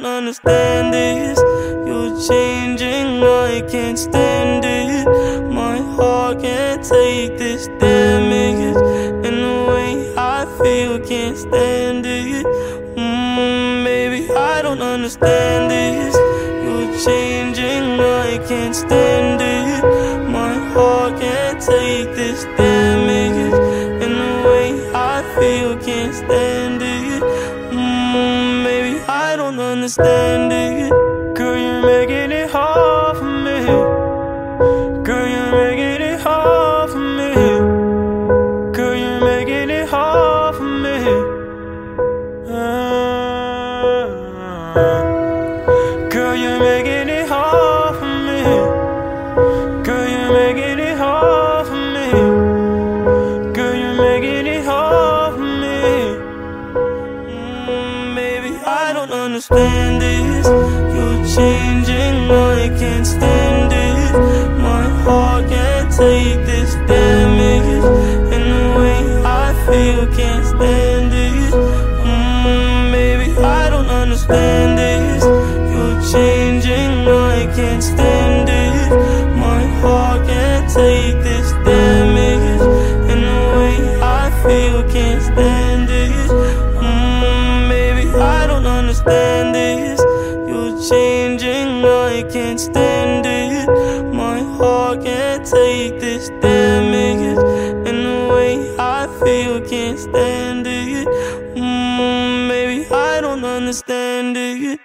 understand this. You're changing, I can't stand it. My heart can't take this damage. And the way I feel, can't stand it. Mm, baby, I don't understand this. You're changing, I can't stand it. My heart can't take this damage. And the way I feel, can't stand it. Don't understand it. Girl, you're making it hard for me. Girl, you're making it hard for me. Girl, you're making it hard for me. Ah. I don't understand this. You're changing, I can't stand it. My heart can't take this damage. And the way I feel, can't stand it. Mm, baby, I don't understand this. You're changing, I can't stand it. My heart can't take this damage. stand this. You're changing, I can't stand it. My heart can't take this damage. And the way I feel, can't stand it. Mm, maybe I don't understand it.